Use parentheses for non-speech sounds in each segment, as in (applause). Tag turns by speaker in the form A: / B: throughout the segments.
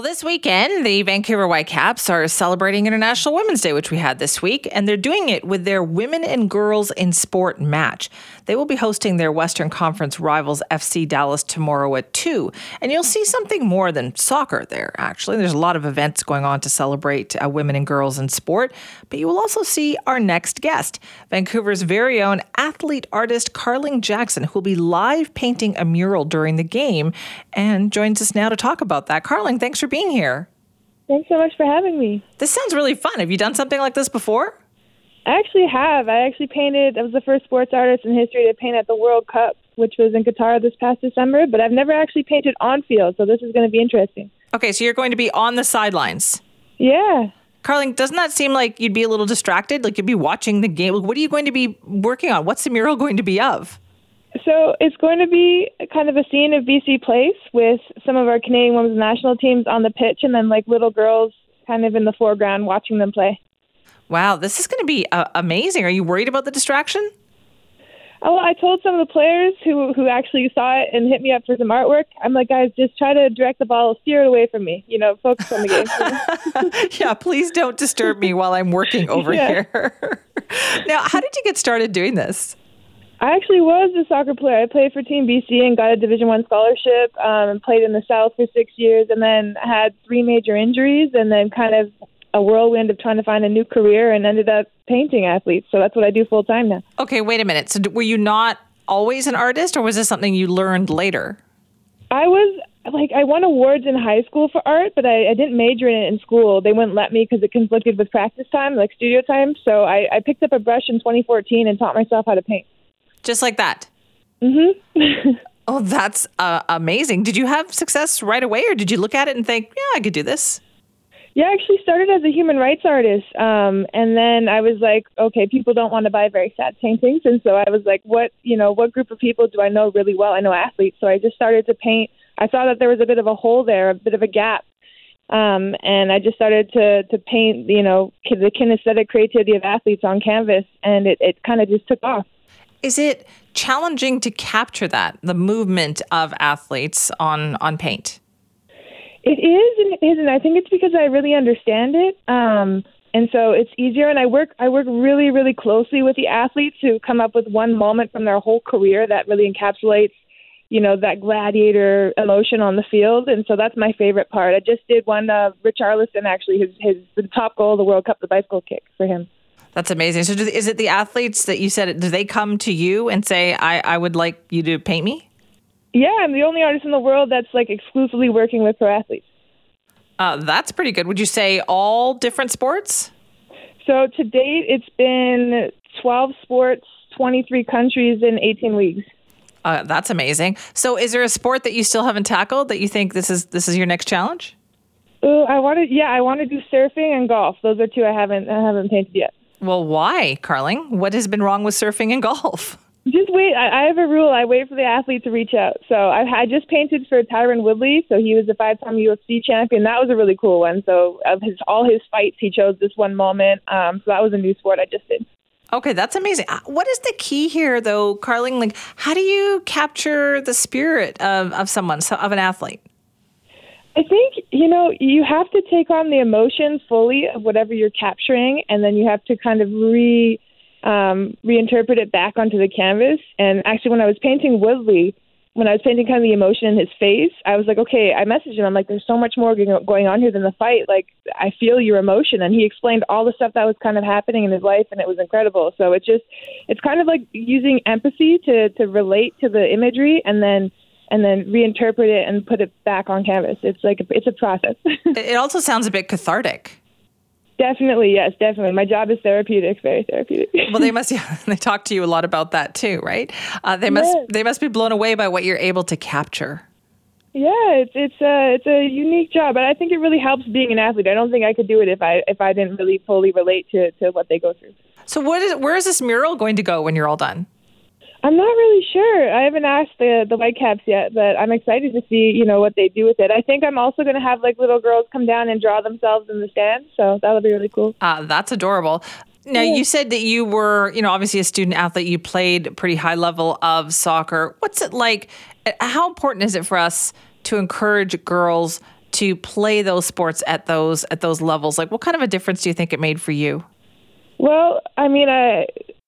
A: This weekend, the Vancouver Whitecaps are celebrating International Women's Day, which we had this week, and they're doing it with their Women and Girls in Sport match. They will be hosting their Western Conference rivals FC Dallas tomorrow at 2. And you'll see something more than soccer there, actually. There's a lot of events going on to celebrate uh, women and girls in sport, but you will also see our next guest, Vancouver's very own athlete artist Carling Jackson, who will be live painting a mural during the game and joins us now to talk about that. Carling, thanks for being here.
B: Thanks so much for having me.
A: This sounds really fun. Have you done something like this before?
B: I actually have. I actually painted, I was the first sports artist in history to paint at the World Cup, which was in Qatar this past December, but I've never actually painted on field, so this is going to be interesting.
A: Okay, so you're going to be on the sidelines.
B: Yeah.
A: Carling, doesn't that seem like you'd be a little distracted? Like you'd be watching the game. What are you going to be working on? What's the mural going to be of?
B: So it's going to be kind of a scene of BC Place with some of our Canadian women's national teams on the pitch and then like little girls kind of in the foreground watching them play.
A: Wow, this is going to be uh, amazing. Are you worried about the distraction?
B: Oh, I told some of the players who who actually saw it and hit me up for some artwork. I'm like, guys, just try to direct the ball, steer it away from me. You know, focus on the game. (laughs)
A: yeah, please don't disturb me while I'm working over
B: Yeah.
A: here. (laughs) now, how did you get started doing this?
B: I actually was a soccer player. I played for Team BC and got a Division One scholarship. Um, and played in the South for six years, and then had three major injuries, and then kind of a whirlwind of trying to find a new career, and ended up painting athletes. So that's what I do full time now.
A: Okay, wait a minute. So, were you not always an artist, or was this something you learned later?
B: I was like I won awards in high school for art, but I, I didn't major in it in school. They wouldn't let me because it conflicted with practice time, like studio time. So I, I picked up a brush in 2014 and taught myself how to paint.
A: Just like that?
B: Mm-hmm. (laughs)
A: Oh, that's uh, amazing. Did you have success right away, or did you look at it and think, yeah, I could do this?
B: Yeah, I actually started as a human rights artist, um, and then I was like, okay, people don't want to buy very sad paintings, and so I was like, what, you know, what group of people do I know really well? I know athletes, so I just started to paint. I saw that there was a bit of a hole there, a bit of a gap, um, and I just started to to paint, you know, the kinesthetic creativity of athletes on canvas, and it, it kind of just took off.
A: Is it challenging to capture that, the movement of athletes on, on paint?
B: It is and it isn't. I think it's because I really understand it. Um, and so it's easier and I work I work really, really closely with the athletes who come up with one moment from their whole career that really encapsulates, you know, that gladiator emotion on the field. And so that's my favorite part. I just did one uh Richarlison actually his his the top goal of the World Cup, the bicycle kick for him.
A: That's amazing. So, do, is it the athletes that you said? Do they come to you and say, "I, I would like you to paint me"?
B: Yeah, I'm the only artist in the world that's like exclusively working with pro athletes.
A: Uh, that's pretty good. Would you say all different sports?
B: So to date, it's been 12 sports, 23 countries, and 18 leagues.
A: Uh, that's amazing. So, is there a sport that you still haven't tackled that you think this is this is your next challenge?
B: Ooh, I want to. Yeah, I want to do surfing and golf. Those are two I haven't I haven't painted yet.
A: Well, why, Carling? What has been wrong with surfing and (laughs) golf?
B: Just wait. I, I have a rule. I wait for the athlete to reach out. So I, I just painted for Tyron Woodley. So he was a five-time UFC champion. That was a really cool one. So of his all his fights, he chose this one moment. Um, so that was a new sport I just did.
A: Okay, that's amazing. Uh, What is the key here, though, Carling? Like, how do you capture the spirit of, of someone, so- of an athlete?
B: I think you know you have to take on the emotion fully of whatever you're capturing, and then you have to kind of re um, reinterpret it back onto the canvas. And actually, when I was painting Woodley, when I was painting kind of the emotion in his face, I was like, okay, I messaged him. I'm like, there's so much more going on here than the fight. Like, I feel your emotion, and he explained all the stuff that was kind of happening in his life, and it was incredible. So it's just, it's kind of like using empathy to to relate to the imagery, and then and then reinterpret it and put it back on canvas. It's like it's a process. (laughs)
A: It also sounds a bit cathartic.
B: Definitely, yes, definitely. My job is therapeutic, very therapeutic. (laughs)
A: Well, they must. Yeah, (laughs) they talk to you a lot about that too, right? Uh, they must.
B: Yes.
A: They must be blown away by what you're able to capture.
B: Yeah, it's it's a it's a unique job, and I think it really helps being an athlete. I don't think I could do it if I if I didn't really fully relate to to what they go through.
A: So, what is where is this mural going to go when you're all done?
B: I'm not really sure. I haven't asked the the Whitecaps yet, but I'm excited to see you know what they do with it. I think I'm also going to have like little girls come down and draw themselves in the stands, so that'll be really cool.
A: Uh, that's adorable. Now, yeah. you said that you were, you know, obviously a student athlete. You played pretty high level of soccer. What's it like? How important is it for us to encourage girls to play those sports at those at those levels? Like, what kind of a difference do you think it made for you?
B: Well, I mean, I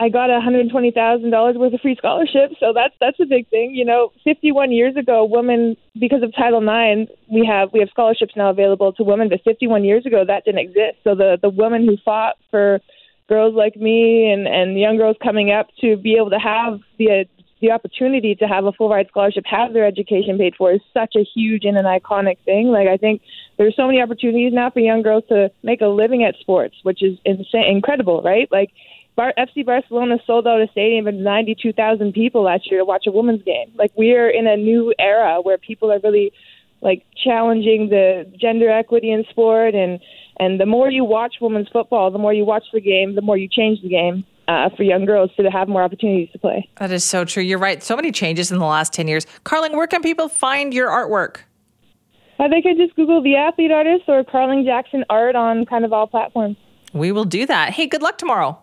B: I got a hundred twenty thousand dollars worth of free scholarships, so that's that's a big thing. You know, fifty one years ago, women because of Title IX, we have we have scholarships now available to women, but fifty one years ago that didn't exist. So the the women who fought for girls like me and and young girls coming up to be able to have the the opportunity to have a full ride scholarship, have their education paid for, is such a huge and an iconic thing. Like I think there's so many opportunities now for young girls to make a living at sports, which is insane, incredible, right? Like Bar- FC Barcelona sold out a stadium of 92,000 people last year to watch a women's game. Like we are in a new era where people are really like challenging the gender equity in sport and and the more you watch women's football, the more you watch the game, the more you change the game uh, for young girls to have more opportunities to play.
A: That is so true. You're right. So many changes in the last 10 years. Carling, where can people find your artwork?
B: Uh, they could just Google the athlete artist or Carling Jackson art on kind of all platforms.
A: We will do that. Hey, good luck tomorrow.